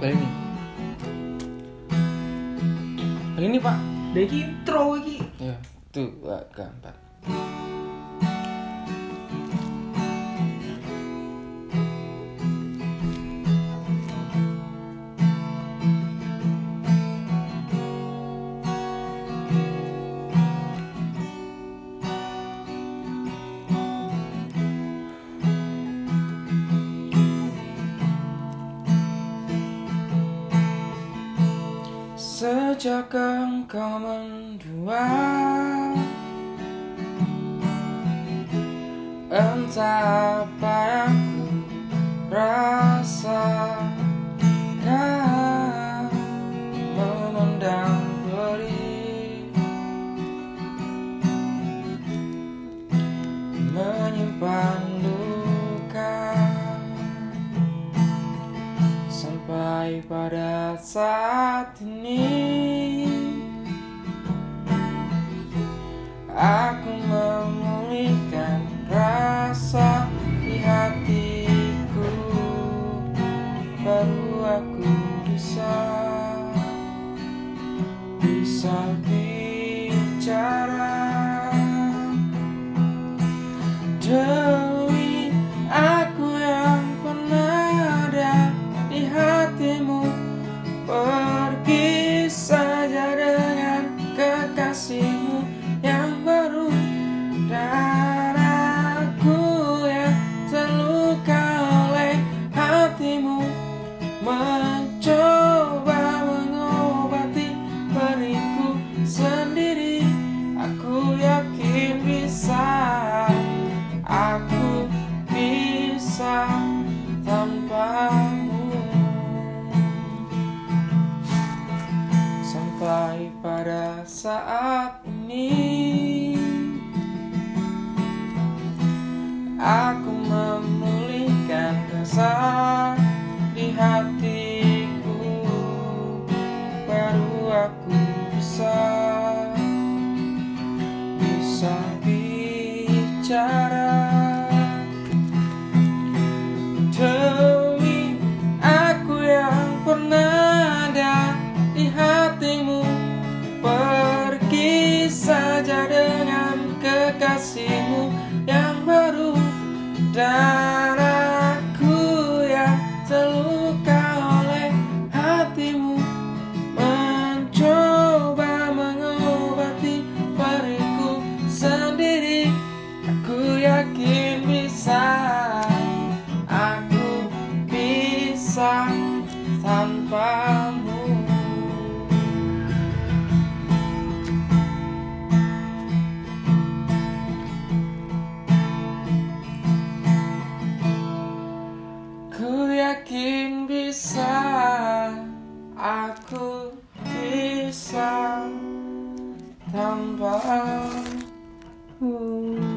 Balik nih pak. Deki intro iki. Ya, tuh, dua, Sejak engkau mendua Entah apa yang ku rasa Kau Menyimpan luka Sampai pada saat ini aku bisa tanpamu. Sampai pada saat ini Aku memulihkan rasa di hatiku. Baru aku bisa Bisa bicara kekasihmu yang baru Dan bisa aku bisa tanpa. Hmm.